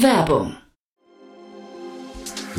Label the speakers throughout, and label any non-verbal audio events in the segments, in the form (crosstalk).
Speaker 1: Werbung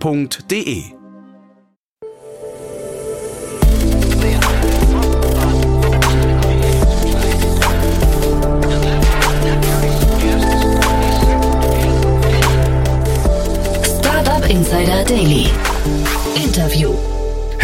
Speaker 2: f.de.
Speaker 1: Insider Daily.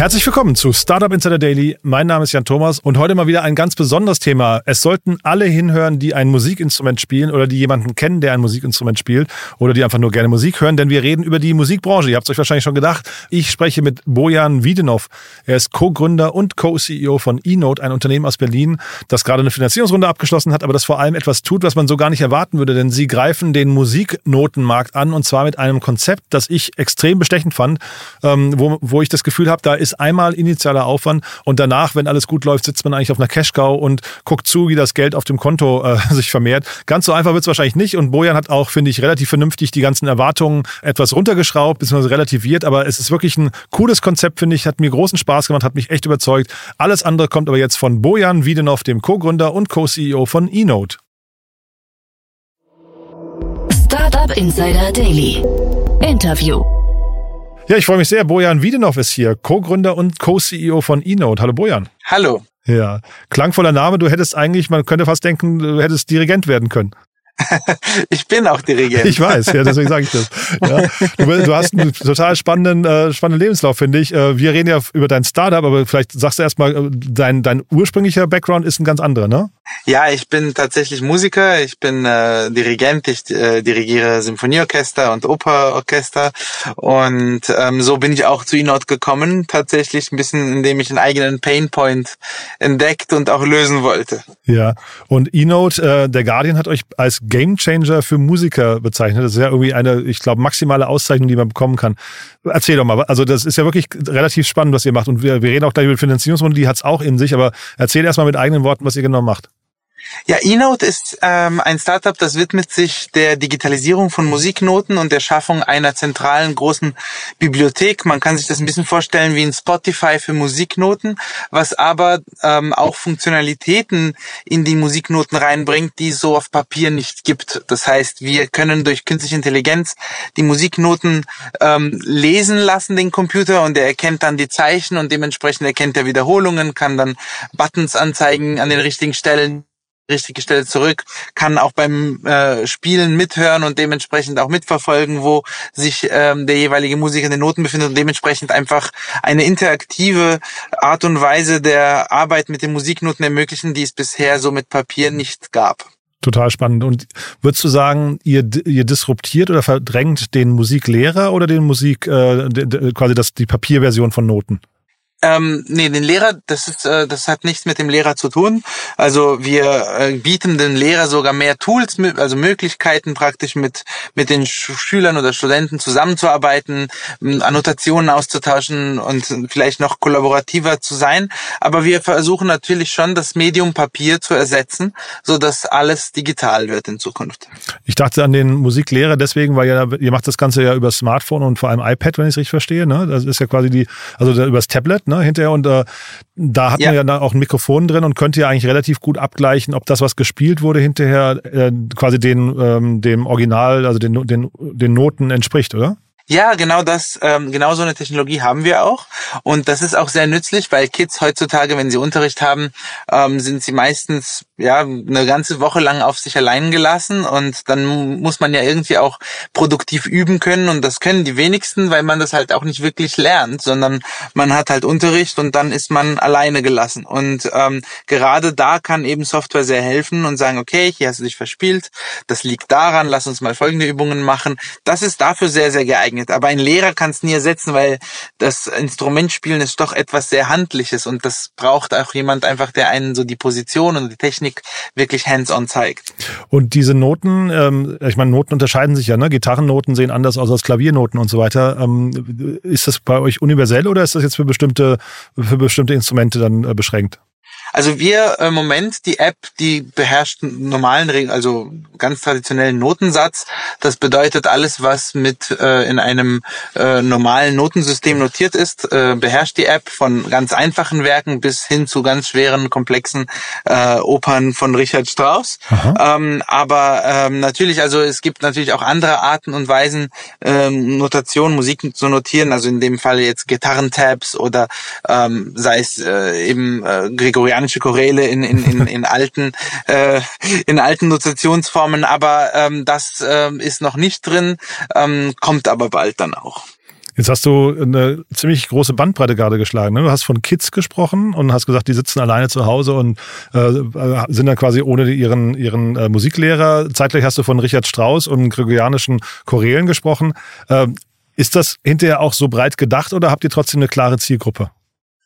Speaker 3: Herzlich willkommen zu Startup Insider Daily. Mein Name ist Jan Thomas und heute mal wieder ein ganz besonderes Thema. Es sollten alle hinhören, die ein Musikinstrument spielen oder die jemanden kennen, der ein Musikinstrument spielt oder die einfach nur gerne Musik hören, denn wir reden über die Musikbranche. Ihr habt es euch wahrscheinlich schon gedacht. Ich spreche mit Bojan Wiedenov. Er ist Co-Gründer und Co-CEO von eNote, ein Unternehmen aus Berlin, das gerade eine Finanzierungsrunde abgeschlossen hat, aber das vor allem etwas tut, was man so gar nicht erwarten würde, denn sie greifen den Musiknotenmarkt an und zwar mit einem Konzept, das ich extrem bestechend fand, ähm, wo, wo ich das Gefühl habe, da ist einmal initialer Aufwand und danach, wenn alles gut läuft, sitzt man eigentlich auf einer Cash-Cow und guckt zu, wie das Geld auf dem Konto äh, (laughs) sich vermehrt. Ganz so einfach wird es wahrscheinlich nicht und Bojan hat auch, finde ich, relativ vernünftig die ganzen Erwartungen etwas runtergeschraubt, bzw. relativiert, aber es ist wirklich ein cooles Konzept, finde ich, hat mir großen Spaß gemacht, hat mich echt überzeugt. Alles andere kommt aber jetzt von Bojan Wiedenov, dem Co-Gründer und Co-CEO von eNote.
Speaker 1: Startup Insider Daily. Interview.
Speaker 3: Ja, ich freue mich sehr. Bojan Wiedenov ist hier, Co-Gründer und Co-CEO von eNote. Hallo Bojan.
Speaker 4: Hallo.
Speaker 3: Ja, klangvoller Name. Du hättest eigentlich, man könnte fast denken, du hättest Dirigent werden können. (laughs)
Speaker 4: ich bin auch Dirigent.
Speaker 3: Ich weiß, ja, deswegen sage ich das. (laughs) Ja. Du, du, hast einen total spannenden, äh, spannenden Lebenslauf, finde ich. Äh, wir reden ja über dein Startup, aber vielleicht sagst du erstmal, äh, dein, dein ursprünglicher Background ist ein ganz anderer, ne?
Speaker 4: Ja, ich bin tatsächlich Musiker, ich bin äh, Dirigent, ich äh, dirigiere Symphonieorchester und Operorchester und ähm, so bin ich auch zu eNote gekommen, tatsächlich ein bisschen, indem ich einen eigenen Painpoint entdeckt und auch lösen wollte.
Speaker 3: Ja, und eNote, äh, der Guardian hat euch als Gamechanger für Musiker bezeichnet. Das ist ja irgendwie eine, ich glaube, maximale Auszeichnung, die man bekommen kann. Erzähl doch mal, also das ist ja wirklich relativ spannend, was ihr macht und wir, wir reden auch gleich über die Finanzierungsrunde, die hat es auch in sich, aber erzähl erstmal mit eigenen Worten, was ihr genau macht.
Speaker 4: Ja, eNote ist ähm, ein Startup, das widmet sich der Digitalisierung von Musiknoten und der Schaffung einer zentralen großen Bibliothek. Man kann sich das ein bisschen vorstellen wie ein Spotify für Musiknoten, was aber ähm, auch Funktionalitäten in die Musiknoten reinbringt, die es so auf Papier nicht gibt. Das heißt, wir können durch künstliche Intelligenz die Musiknoten ähm, lesen lassen, den Computer, und er erkennt dann die Zeichen und dementsprechend erkennt er Wiederholungen, kann dann Buttons anzeigen an den richtigen Stellen richtige Stelle zurück, kann auch beim äh, Spielen mithören und dementsprechend auch mitverfolgen, wo sich ähm, der jeweilige Musiker in den Noten befindet und dementsprechend einfach eine interaktive Art und Weise der Arbeit mit den Musiknoten ermöglichen, die es bisher so mit Papier nicht gab.
Speaker 3: Total spannend. Und würdest du sagen, ihr, ihr disruptiert oder verdrängt den Musiklehrer oder den Musik, äh, quasi das, die Papierversion von Noten?
Speaker 4: Ähm, nee, den Lehrer, das ist, äh, das hat nichts mit dem Lehrer zu tun. Also wir äh, bieten dem Lehrer sogar mehr Tools, also Möglichkeiten praktisch mit mit den Sch Schülern oder Studenten zusammenzuarbeiten, Annotationen auszutauschen und vielleicht noch kollaborativer zu sein. Aber wir versuchen natürlich schon, das Medium Papier zu ersetzen, so dass alles digital wird in Zukunft.
Speaker 3: Ich dachte an den Musiklehrer deswegen, weil ihr, ihr macht das Ganze ja über Smartphone und vor allem iPad, wenn ich es richtig verstehe. Ne? Das ist ja quasi die, also übers Tablet. Ne? Ne, hinterher. Und äh, da hat ja. man ja dann auch ein Mikrofon drin und könnte ja eigentlich relativ gut abgleichen, ob das, was gespielt wurde, hinterher äh, quasi den, ähm, dem Original, also den, den, den Noten entspricht, oder?
Speaker 4: Ja, genau das, ähm, genau so eine Technologie haben wir auch. Und das ist auch sehr nützlich, weil Kids heutzutage, wenn sie Unterricht haben, ähm, sind sie meistens ja eine ganze Woche lang auf sich allein gelassen und dann muss man ja irgendwie auch produktiv üben können und das können die wenigsten, weil man das halt auch nicht wirklich lernt, sondern man hat halt Unterricht und dann ist man alleine gelassen. Und ähm, gerade da kann eben Software sehr helfen und sagen, okay, hier hast du dich verspielt, das liegt daran, lass uns mal folgende Übungen machen. Das ist dafür sehr, sehr geeignet geeignet. Aber ein Lehrer kann es nie ersetzen, weil das Instrumentspielen ist doch etwas sehr Handliches und das braucht auch jemand einfach, der einen so die Position und die Technik wirklich hands-on zeigt.
Speaker 3: Und diese Noten, ähm, ich meine, Noten unterscheiden sich ja, ne? Gitarrennoten sehen anders aus als Klaviernoten und so weiter. Ähm, ist das bei euch universell oder ist das jetzt für bestimmte, für bestimmte Instrumente dann äh, beschränkt?
Speaker 4: Also wir im Moment, die App, die beherrscht normalen, also ganz traditionellen Notensatz. Das bedeutet alles, was mit äh, in einem äh, normalen Notensystem notiert ist, äh, beherrscht die App von ganz einfachen Werken bis hin zu ganz schweren, komplexen äh, Opern von Richard Strauss. Ähm, aber ähm, natürlich, also es gibt natürlich auch andere Arten und Weisen, ähm, Notation, Musik zu notieren. Also in dem Fall jetzt Gitarrentabs oder ähm, sei es äh, eben äh, Gregorian afrikanische Choräle in, in, in, in alten äh, in alten Notationsformen, aber ähm, das ähm, ist noch nicht drin, ähm, kommt aber bald dann auch.
Speaker 3: Jetzt hast du eine ziemlich große Bandbreite gerade geschlagen. Ne? Du hast von Kids gesprochen und hast gesagt, die sitzen alleine zu Hause und äh, sind dann quasi ohne ihren, ihren äh, Musiklehrer. Zeitgleich hast du von Richard Strauss und gregorianischen Chorälen gesprochen. Äh, ist das hinterher auch so breit gedacht oder habt ihr trotzdem eine klare Zielgruppe?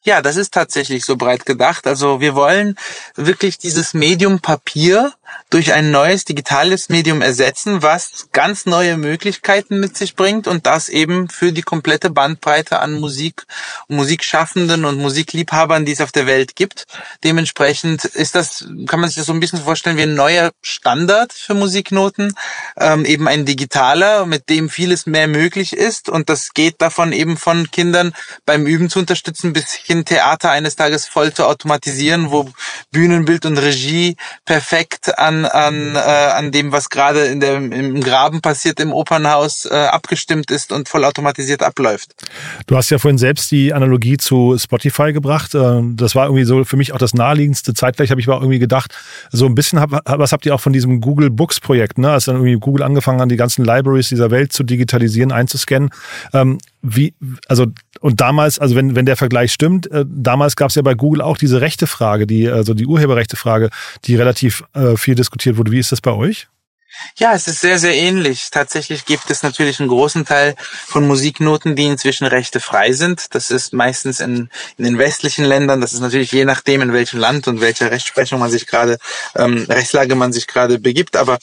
Speaker 4: Ja, das ist tatsächlich so breit gedacht. Also wir wollen wirklich dieses Medium Papier durch ein neues digitales Medium ersetzen, was ganz neue Möglichkeiten mit sich bringt und das eben für die komplette Bandbreite an Musik, Musikschaffenden und Musikliebhabern, die es auf der Welt gibt. Dementsprechend ist das, kann man sich das so ein bisschen vorstellen wie ein neuer Standard für Musiknoten, ähm, eben ein digitaler, mit dem vieles mehr möglich ist und das geht davon eben von Kindern beim Üben zu unterstützen bis hin Theater eines Tages voll zu automatisieren, wo Bühnenbild und Regie perfekt an, an, äh, an dem, was gerade im Graben passiert im Opernhaus, äh, abgestimmt ist und vollautomatisiert abläuft.
Speaker 3: Du hast ja vorhin selbst die Analogie zu Spotify gebracht. Äh, das war irgendwie so für mich auch das naheliegendste. Zeitgleich habe ich aber irgendwie gedacht, so ein bisschen, hab, was habt ihr auch von diesem Google Books Projekt, ne? als dann irgendwie Google angefangen hat, die ganzen Libraries dieser Welt zu digitalisieren, einzuscannen. Ähm, wie, also, und damals, also wenn, wenn der Vergleich stimmt, äh, damals gab es ja bei Google auch diese rechte Frage, die, also die Urheberrechte Frage, die relativ äh, viel diskutiert wurde. Wie ist das bei euch?
Speaker 4: Ja, es ist sehr, sehr ähnlich. Tatsächlich gibt es natürlich einen großen Teil von Musiknoten, die inzwischen rechtefrei sind. Das ist meistens in, in den westlichen Ländern. Das ist natürlich je nachdem, in welchem Land und welcher Rechtsprechung man sich gerade, ähm, Rechtslage man sich gerade begibt. Aber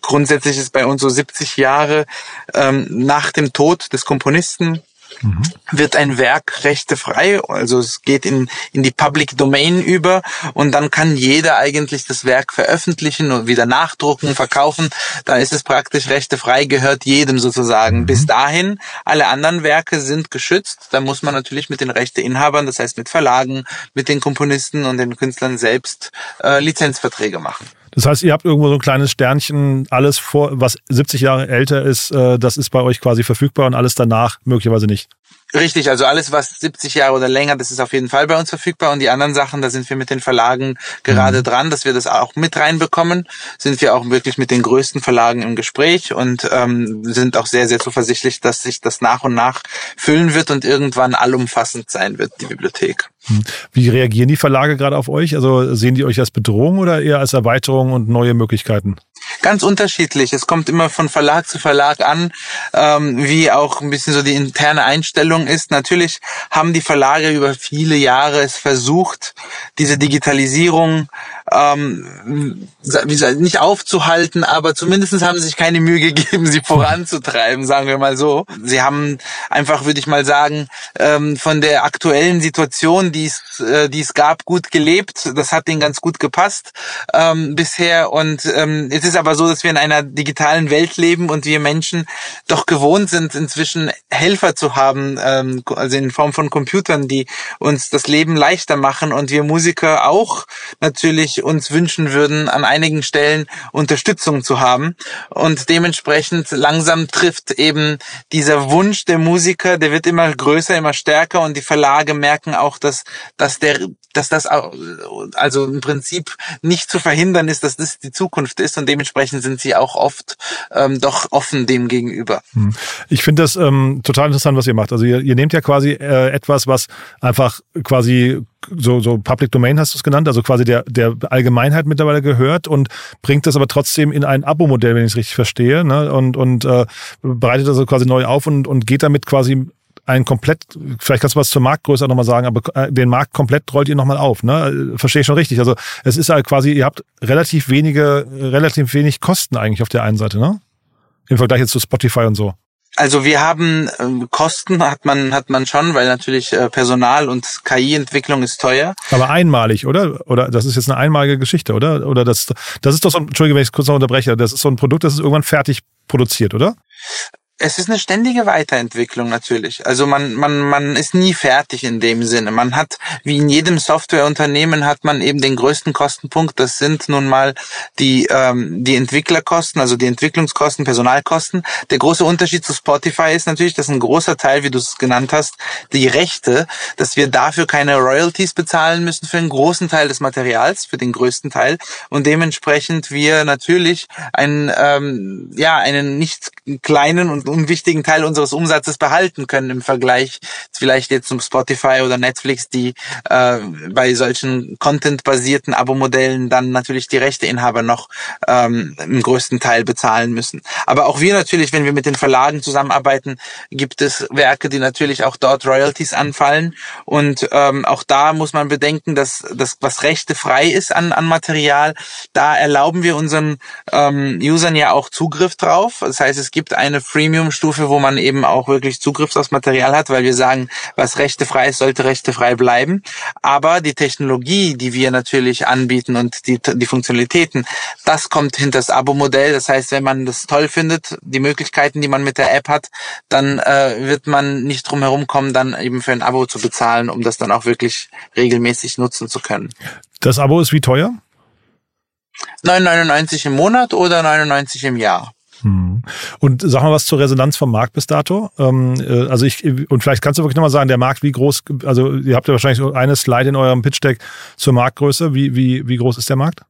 Speaker 4: grundsätzlich ist bei uns so 70 Jahre ähm, nach dem Tod des Komponisten mhm. wird ein Werk rechtefrei, also es geht in, in die Public Domain über und dann kann jeder eigentlich das Werk veröffentlichen und wieder nachdrucken, verkaufen. Da ist es praktisch rechtefrei, gehört jedem sozusagen. Mhm. Bis dahin, alle anderen Werke sind geschützt. Da muss man natürlich mit den Rechteinhabern, das heißt mit Verlagen, mit den Komponisten und den Künstlern selbst äh, Lizenzverträge machen.
Speaker 3: Das heißt, ihr habt irgendwo so ein kleines Sternchen, alles vor, was 70 Jahre älter ist, äh, das ist bei euch quasi verfügbar und alles danach möglicherweise nicht.
Speaker 4: Richtig, also alles, was 70 Jahre oder länger, das ist auf jeden Fall bei uns verfügbar. Und die anderen Sachen, da sind wir mit den Verlagen gerade mhm. dran, dass wir das auch mit reinbekommen. Sind wir auch wirklich mit den größten Verlagen im Gespräch und ähm, sind auch sehr, sehr zuversichtlich, dass sich das nach und nach füllen wird und irgendwann allumfassend sein wird, die Bibliothek.
Speaker 3: Mhm. Wie reagieren die Verlage gerade auf euch? Also sehen die euch als Bedrohung oder eher als Erweiterung und neue Möglichkeiten?
Speaker 4: Ganz unterschiedlich. Es kommt immer von Verlag zu Verlag an, ähm, wie auch ein bisschen so die interne Einstellung ist. Natürlich haben die Verlage über viele Jahre es versucht, diese Digitalisierung ähm, nicht aufzuhalten, aber zumindest haben sie sich keine Mühe gegeben, (laughs) sie voranzutreiben, sagen wir mal so. Sie haben einfach, würde ich mal sagen, ähm, von der aktuellen Situation, die es, äh, die es gab, gut gelebt. Das hat ihnen ganz gut gepasst ähm, bisher. Und ähm, es ist aber so, dass wir in einer digitalen Welt leben und wir Menschen doch gewohnt sind, inzwischen Helfer zu haben, ähm, also in Form von Computern, die uns das Leben leichter machen und wir Musiker auch natürlich uns wünschen würden, an einigen Stellen Unterstützung zu haben. Und dementsprechend langsam trifft eben dieser Wunsch der Musiker, der wird immer größer, immer stärker und die Verlage merken auch, dass, dass der dass das also im Prinzip nicht zu verhindern ist, dass das die Zukunft ist und dementsprechend sind sie auch oft ähm, doch offen dem gegenüber. Hm.
Speaker 3: Ich finde das ähm, total interessant, was ihr macht. Also ihr, ihr nehmt ja quasi äh, etwas, was einfach quasi so, so Public Domain hast du es genannt, also quasi der, der Allgemeinheit mittlerweile gehört und bringt das aber trotzdem in ein Abo-Modell, wenn ich es richtig verstehe, ne? und, und äh, bereitet das quasi neu auf und, und geht damit quasi ein komplett, vielleicht kannst du was zur Marktgröße nochmal sagen, aber äh, den Markt komplett rollt ihr nochmal auf, ne? Verstehe ich schon richtig. Also es ist halt quasi, ihr habt relativ wenige, relativ wenig Kosten eigentlich auf der einen Seite, ne? Im Vergleich jetzt zu Spotify und so.
Speaker 4: Also wir haben äh, Kosten hat man hat man schon, weil natürlich äh, Personal und KI-Entwicklung ist teuer.
Speaker 3: Aber einmalig, oder? Oder das ist jetzt eine einmalige Geschichte, oder? Oder das das ist doch so ein, Entschuldige, wenn ich kurz noch unterbreche, das ist so ein Produkt, das ist irgendwann fertig produziert, oder?
Speaker 4: Es ist eine ständige Weiterentwicklung natürlich. Also man, man, man ist nie fertig in dem Sinne. Man hat, wie in jedem Softwareunternehmen, hat man eben den größten Kostenpunkt. Das sind nun mal die, ähm, die Entwicklerkosten, also die Entwicklungskosten, Personalkosten. Der große Unterschied zu Spotify ist natürlich, dass ein großer Teil, wie du es genannt hast, die Rechte, dass wir dafür keine Royalties bezahlen müssen für einen großen Teil des Materials, für den größten Teil. Und dementsprechend wir natürlich einen, ähm, ja, einen nicht kleinen und unwichtigen Teil unseres Umsatzes behalten können im Vergleich vielleicht jetzt zum Spotify oder Netflix, die äh, bei solchen Content-basierten Abo-Modellen dann natürlich die Rechteinhaber noch ähm, im größten Teil bezahlen müssen. Aber auch wir natürlich, wenn wir mit den Verlagen zusammenarbeiten, gibt es Werke, die natürlich auch dort Royalties anfallen. Und ähm, auch da muss man bedenken, dass das, was Rechte frei ist an, an Material, da erlauben wir unseren ähm, Usern ja auch Zugriff drauf. Das heißt, es gibt eine Freemium Premium-Stufe, wo man eben auch wirklich Zugriff aufs Material hat, weil wir sagen, was rechtefrei ist, sollte rechtefrei bleiben. Aber die Technologie, die wir natürlich anbieten und die, die Funktionalitäten, das kommt hinter das Abo-Modell. Das heißt, wenn man das toll findet, die Möglichkeiten, die man mit der App hat, dann äh, wird man nicht drum herum kommen, dann eben für ein Abo zu bezahlen, um das dann auch wirklich regelmäßig nutzen zu können.
Speaker 3: Das Abo ist wie teuer?
Speaker 4: 9,99 im Monat oder 99 im Jahr.
Speaker 3: Hm. Und sag mal was zur Resonanz vom Markt bis dato. Ähm, äh, also ich, und vielleicht kannst du wirklich nochmal sagen, der Markt, wie groß, also ihr habt ja wahrscheinlich eine Slide in eurem Pitch Deck zur Marktgröße. Wie, wie, wie groß ist der Markt?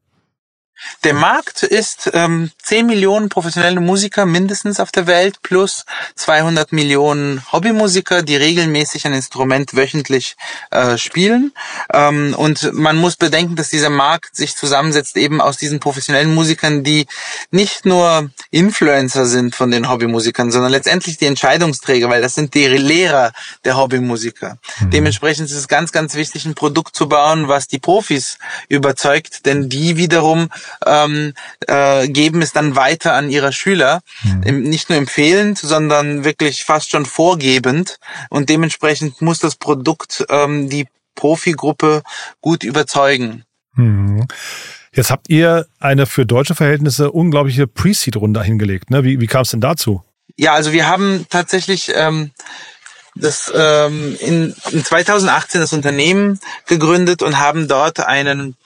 Speaker 4: Der Markt ist ähm, 10 Millionen professionelle Musiker mindestens auf der Welt plus 200 Millionen Hobbymusiker, die regelmäßig ein Instrument wöchentlich äh, spielen. Ähm, und man muss bedenken, dass dieser Markt sich zusammensetzt eben aus diesen professionellen Musikern, die nicht nur Influencer sind von den Hobbymusikern, sondern letztendlich die Entscheidungsträger, weil das sind die Lehrer der Hobbymusiker. Mhm. Dementsprechend ist es ganz, ganz wichtig, ein Produkt zu bauen, was die Profis überzeugt, denn die wiederum ähm, äh, geben es dann weiter an ihre Schüler. Mhm. Nicht nur empfehlend, sondern wirklich fast schon vorgebend. Und dementsprechend muss das Produkt ähm, die Profigruppe gut überzeugen.
Speaker 3: Mhm. Jetzt habt ihr eine für deutsche Verhältnisse unglaubliche Pre-Seed-Runde hingelegt. Ne? Wie, wie kam es denn dazu?
Speaker 4: Ja, also wir haben tatsächlich ähm, das ähm, in, in 2018 das Unternehmen gegründet und haben dort einen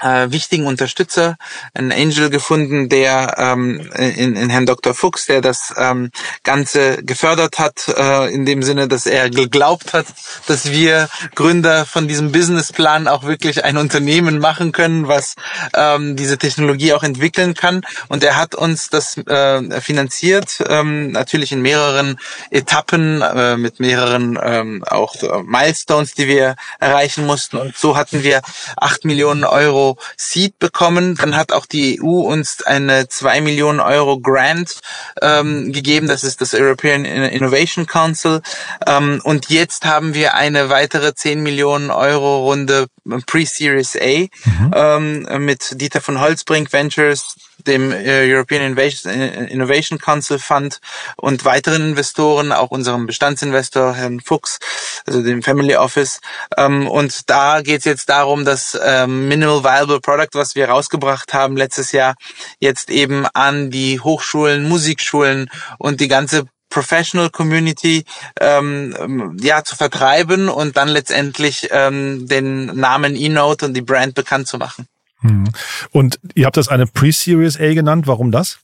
Speaker 4: äh, wichtigen Unterstützer, einen Angel gefunden, der ähm, in, in Herrn Dr. Fuchs, der das ähm, Ganze gefördert hat, äh, in dem Sinne, dass er geglaubt hat, dass wir Gründer von diesem Businessplan auch wirklich ein Unternehmen machen können, was ähm, diese Technologie auch entwickeln kann. Und er hat uns das äh, finanziert, ähm, natürlich in mehreren Etappen, äh, mit mehreren ähm, auch Milestones, die wir erreichen mussten. Und so hatten wir acht Millionen Euro Seed bekommen. Dann hat auch die EU uns eine zwei Millionen Euro Grant ähm, gegeben. Das ist das European Innovation Council. Ähm, und jetzt haben wir eine weitere 10 Millionen Euro Runde Pre-Series A mhm. ähm, mit Dieter von Holzbrink Ventures, dem äh, European äh, Innovation Council Fund und weiteren Investoren, auch unserem Bestandsinvestor Herrn Fuchs, also dem Family Office. Ähm, und da geht es jetzt darum, dass ähm, Minimal Viable Product, was wir rausgebracht haben letztes Jahr, jetzt eben an die Hochschulen, Musikschulen und die ganze Professional Community ähm, ja zu vertreiben und dann letztendlich ähm, den Namen eNote und die Brand bekannt zu machen.
Speaker 3: Mhm. Und ihr habt das eine Pre-Series A genannt. Warum das?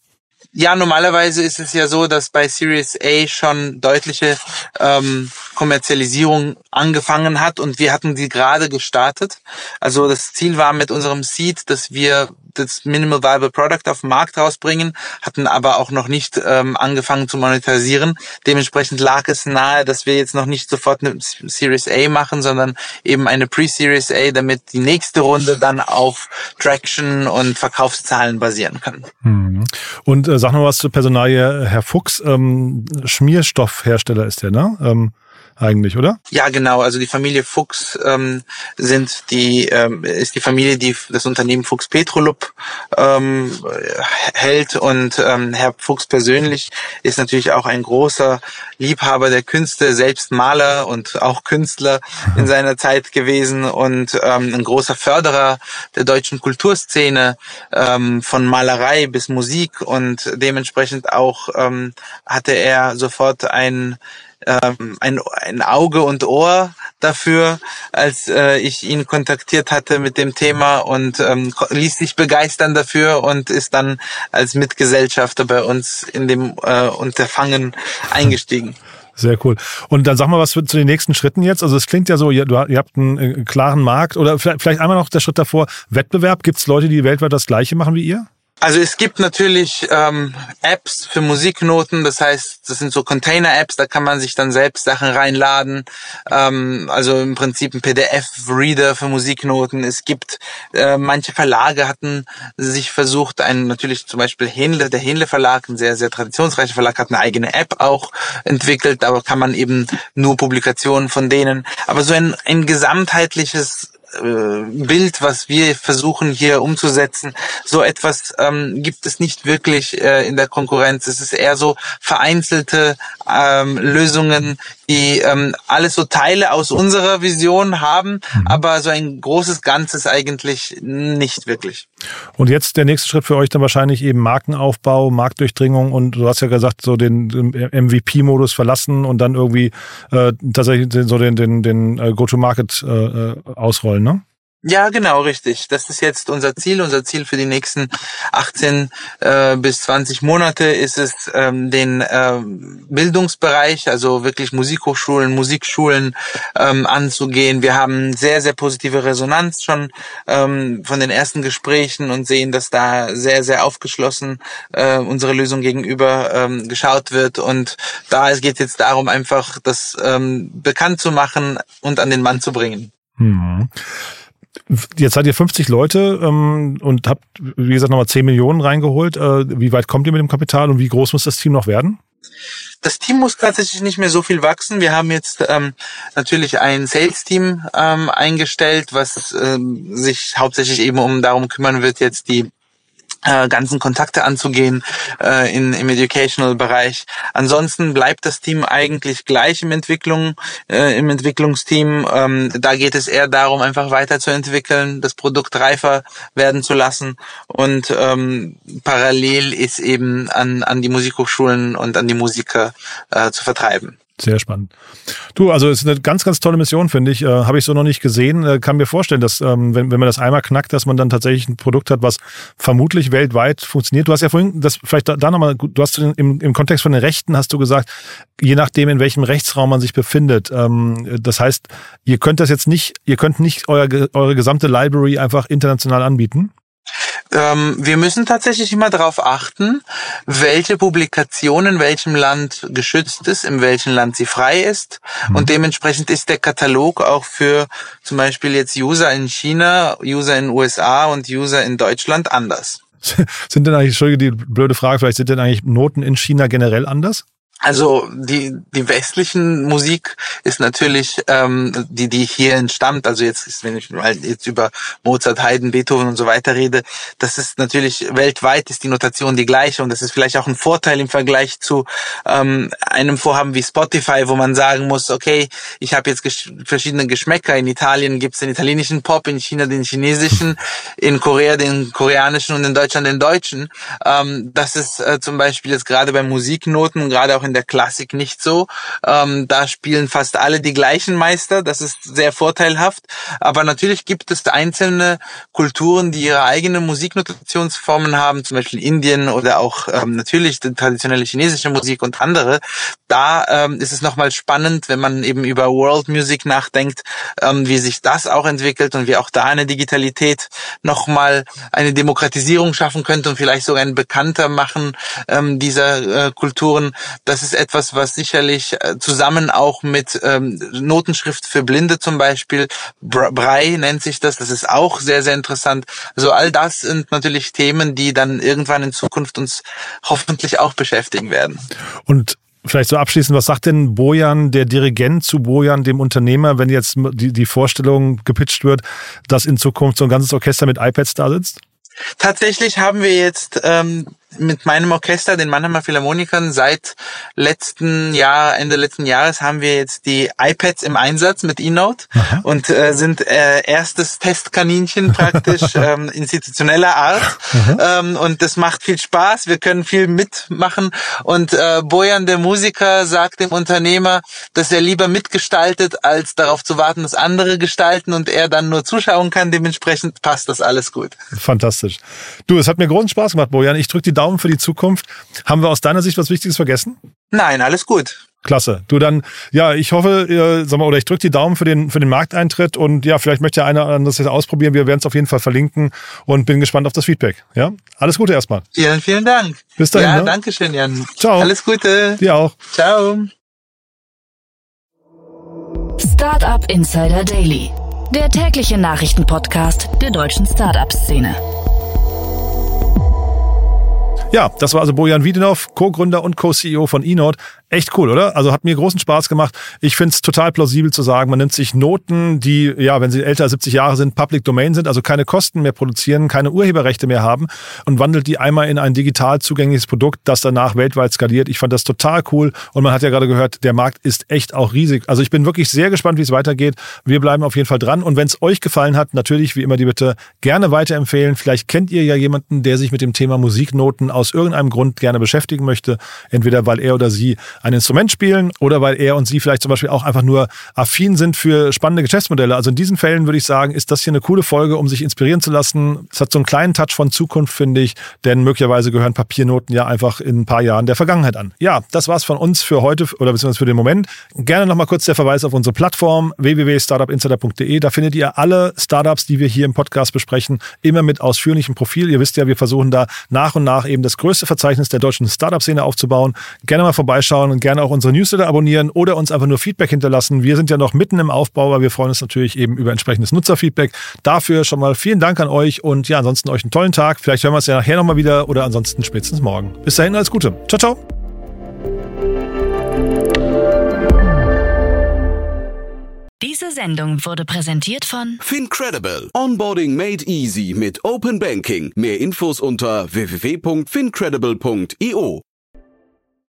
Speaker 4: Ja, normalerweise ist es ja so, dass bei Series A schon deutliche ähm, Kommerzialisierung angefangen hat und wir hatten die gerade gestartet. Also das Ziel war mit unserem Seed, dass wir das Minimal Viable Product auf den Markt rausbringen, hatten aber auch noch nicht ähm, angefangen zu monetarisieren. Dementsprechend lag es nahe, dass wir jetzt noch nicht sofort eine Series A machen, sondern eben eine Pre-Series A, damit die nächste Runde dann auf Traction und Verkaufszahlen basieren kann.
Speaker 3: Mhm. Und äh, sag noch was zur Personalie, Herr Fuchs, ähm, Schmierstoffhersteller ist der, ne? Ähm, eigentlich, oder?
Speaker 4: Ja, genau. Also die Familie Fuchs ähm, sind die ähm, ist die Familie, die das Unternehmen Fuchs Petrolub ähm, hält und ähm, Herr Fuchs persönlich ist natürlich auch ein großer Liebhaber der Künste, selbst Maler und auch Künstler in (laughs) seiner Zeit gewesen und ähm, ein großer Förderer der deutschen Kulturszene ähm, von Malerei bis Musik und dementsprechend auch ähm, hatte er sofort ein ähm, ein, ein Auge und Ohr dafür, als äh, ich ihn kontaktiert hatte mit dem Thema und ähm, ließ sich begeistern dafür und ist dann als Mitgesellschafter bei uns in dem äh, Unterfangen eingestiegen.
Speaker 3: Sehr cool. Und dann sag mal was zu den nächsten Schritten jetzt. Also es klingt ja so, ihr, ihr habt einen äh, klaren Markt oder vielleicht einmal noch der Schritt davor. Wettbewerb, gibt es Leute, die weltweit das gleiche machen wie ihr?
Speaker 4: Also es gibt natürlich ähm, Apps für Musiknoten, das heißt, das sind so Container-Apps, da kann man sich dann selbst Sachen reinladen. Ähm, also im Prinzip ein PDF-Reader für Musiknoten. Es gibt äh, manche Verlage hatten sich versucht, ein natürlich zum Beispiel Hähnle, der Hähnle Verlag, ein sehr sehr traditionsreicher Verlag, hat eine eigene App auch entwickelt. Da kann man eben nur Publikationen von denen. Aber so ein, ein gesamtheitliches Bild, was wir versuchen hier umzusetzen, so etwas ähm, gibt es nicht wirklich äh, in der Konkurrenz. Es ist eher so vereinzelte ähm, Lösungen, die ähm, alles so Teile aus unserer Vision haben, mhm. aber so ein großes Ganzes eigentlich nicht wirklich.
Speaker 3: Und jetzt der nächste Schritt für euch dann wahrscheinlich eben Markenaufbau, Marktdurchdringung und du hast ja gesagt, so den, MVP-Modus verlassen und dann irgendwie äh, tatsächlich so den, den, den äh, Go-to-Market äh, äh ausrollen ne?
Speaker 4: Ja, genau, richtig. Das ist jetzt unser Ziel. Unser Ziel für die nächsten 18 äh, bis 20 Monate ist es, ähm, den ähm, Bildungsbereich, also wirklich Musikhochschulen, Musikschulen ähm, anzugehen. Wir haben sehr, sehr positive Resonanz schon ähm, von den ersten Gesprächen und sehen, dass da sehr, sehr aufgeschlossen äh, unsere Lösung gegenüber ähm, geschaut wird. Und da es geht jetzt darum, einfach das ähm, bekannt zu machen und an den Mann zu bringen.
Speaker 3: Mhm. Jetzt seid ihr 50 Leute ähm, und habt, wie gesagt, nochmal 10 Millionen reingeholt. Äh, wie weit kommt ihr mit dem Kapital und wie groß muss das Team noch werden?
Speaker 4: Das Team muss tatsächlich nicht mehr so viel wachsen. Wir haben jetzt ähm, natürlich ein Sales-Team ähm, eingestellt, was ähm, sich hauptsächlich eben um darum kümmern wird, jetzt die äh, ganzen Kontakte anzugehen äh, in, im Educational-Bereich. Ansonsten bleibt das Team eigentlich gleich im Entwicklung, äh, im Entwicklungsteam. Ähm, da geht es eher darum, einfach weiterzuentwickeln, das Produkt reifer werden zu lassen und ähm, parallel ist eben an, an die Musikhochschulen und an die Musiker äh, zu vertreiben.
Speaker 3: Sehr spannend. Du, also es ist eine ganz, ganz tolle Mission, finde ich. Äh, Habe ich so noch nicht gesehen. Äh, kann mir vorstellen, dass ähm, wenn, wenn man das einmal knackt, dass man dann tatsächlich ein Produkt hat, was vermutlich weltweit funktioniert. Du hast ja vorhin, das vielleicht da, da nochmal, du hast im, im Kontext von den Rechten hast du gesagt, je nachdem, in welchem Rechtsraum man sich befindet. Ähm, das heißt, ihr könnt das jetzt nicht, ihr könnt nicht euer, eure gesamte Library einfach international anbieten.
Speaker 4: Ähm, wir müssen tatsächlich immer darauf achten, welche Publikation in welchem Land geschützt ist, in welchem Land sie frei ist. Mhm. Und dementsprechend ist der Katalog auch für zum Beispiel jetzt User in China, User in USA und User in Deutschland anders. (laughs)
Speaker 3: Sind denn eigentlich, Entschuldige, die blöde Frage, vielleicht sind denn eigentlich Noten in China generell anders?
Speaker 4: Also die die westlichen Musik ist natürlich ähm, die die hier entstammt. Also jetzt ist, wenn ich jetzt über Mozart, Haydn, Beethoven und so weiter rede, das ist natürlich weltweit ist die Notation die gleiche und das ist vielleicht auch ein Vorteil im Vergleich zu ähm, einem Vorhaben wie Spotify, wo man sagen muss, okay, ich habe jetzt gesch verschiedene Geschmäcker. In Italien gibt's den italienischen Pop, in China den chinesischen, in Korea den koreanischen und in Deutschland den deutschen. Ähm, das ist äh, zum Beispiel jetzt gerade bei Musiknoten, gerade auch in in der Klassik nicht so. Ähm, da spielen fast alle die gleichen Meister. Das ist sehr vorteilhaft. Aber natürlich gibt es einzelne Kulturen, die ihre eigenen Musiknotationsformen haben, zum Beispiel Indien oder auch ähm, natürlich die traditionelle chinesische Musik und andere. Da ähm, ist es nochmal spannend, wenn man eben über World Music nachdenkt, ähm, wie sich das auch entwickelt und wie auch da eine Digitalität nochmal eine Demokratisierung schaffen könnte und vielleicht sogar ein bekannter machen ähm, dieser äh, Kulturen. Das ist etwas, was sicherlich äh, zusammen auch mit ähm, Notenschrift für Blinde zum Beispiel, Brei nennt sich das, das ist auch sehr, sehr interessant. Also all das sind natürlich Themen, die dann irgendwann in Zukunft uns hoffentlich auch beschäftigen werden.
Speaker 3: Und Vielleicht so abschließend, was sagt denn Bojan, der Dirigent zu Bojan, dem Unternehmer, wenn jetzt die, die Vorstellung gepitcht wird, dass in Zukunft so ein ganzes Orchester mit iPads da sitzt?
Speaker 4: Tatsächlich haben wir jetzt ähm, mit meinem Orchester, den Mannheimer Philharmonikern, seit letzten Jahr, Ende letzten Jahres haben wir jetzt die iPads im Einsatz mit eNote und äh, sind äh, erstes Testkaninchen praktisch (laughs) ähm, institutioneller Art. Ähm, und das macht viel Spaß. Wir können viel mitmachen. Und äh, Bojan, der Musiker, sagt dem Unternehmer, dass er lieber mitgestaltet, als darauf zu warten, dass andere gestalten und er dann nur zuschauen kann. Dementsprechend passt das alles gut.
Speaker 3: Fantastisch. Du, es hat mir großen Spaß gemacht, Bojan. Ich drücke die Daumen für die Zukunft. Haben wir aus deiner Sicht was Wichtiges vergessen?
Speaker 4: Nein, alles gut.
Speaker 3: Klasse. Du dann, ja, ich hoffe, äh, sag mal, oder ich drücke die Daumen für den, für den Markteintritt und ja, vielleicht möchte einer oder andere das jetzt ausprobieren. Wir werden es auf jeden Fall verlinken und bin gespannt auf das Feedback. Ja, alles Gute erstmal.
Speaker 4: Vielen, vielen Dank.
Speaker 3: Bis dahin.
Speaker 4: Ja,
Speaker 3: ne?
Speaker 4: danke schön, Jan.
Speaker 3: Ciao.
Speaker 4: Alles Gute.
Speaker 3: Dir auch.
Speaker 4: Ciao.
Speaker 1: Startup Insider Daily, der tägliche Nachrichtenpodcast der deutschen Startup-Szene.
Speaker 3: Ja, das war also Bojan Wiedenov, Co-Gründer und Co-CEO von eNote. Echt cool, oder? Also hat mir großen Spaß gemacht. Ich finde es total plausibel zu sagen, man nimmt sich Noten, die, ja, wenn sie älter als 70 Jahre sind, Public Domain sind, also keine Kosten mehr produzieren, keine Urheberrechte mehr haben und wandelt die einmal in ein digital zugängliches Produkt, das danach weltweit skaliert. Ich fand das total cool und man hat ja gerade gehört, der Markt ist echt auch riesig. Also ich bin wirklich sehr gespannt, wie es weitergeht. Wir bleiben auf jeden Fall dran und wenn es euch gefallen hat, natürlich wie immer die Bitte gerne weiterempfehlen. Vielleicht kennt ihr ja jemanden, der sich mit dem Thema Musiknoten aus irgendeinem Grund gerne beschäftigen möchte, entweder weil er oder sie ein Instrument spielen oder weil er und sie vielleicht zum Beispiel auch einfach nur affin sind für spannende Geschäftsmodelle. Also in diesen Fällen würde ich sagen, ist das hier eine coole Folge, um sich inspirieren zu lassen. Es hat so einen kleinen Touch von Zukunft, finde ich, denn möglicherweise gehören Papiernoten ja einfach in ein paar Jahren der Vergangenheit an. Ja, das war's von uns für heute oder beziehungsweise für den Moment. Gerne nochmal kurz der Verweis auf unsere Plattform www.startupinsider.de. Da findet ihr alle Startups, die wir hier im Podcast besprechen, immer mit ausführlichem Profil. Ihr wisst ja, wir versuchen da nach und nach eben das größte Verzeichnis der deutschen Startup-Szene aufzubauen. Gerne mal vorbeischauen und gerne auch unsere Newsletter abonnieren oder uns einfach nur Feedback hinterlassen. Wir sind ja noch mitten im Aufbau, aber wir freuen uns natürlich eben über entsprechendes Nutzerfeedback. Dafür schon mal vielen Dank an euch und ja, ansonsten euch einen tollen Tag. Vielleicht hören wir uns ja nachher nochmal wieder oder ansonsten spätestens morgen. Bis dahin, alles Gute. Ciao, ciao.
Speaker 1: Diese Sendung wurde präsentiert von
Speaker 2: Fincredible. Onboarding made easy mit Open Banking. Mehr Infos unter www.fincredible.io.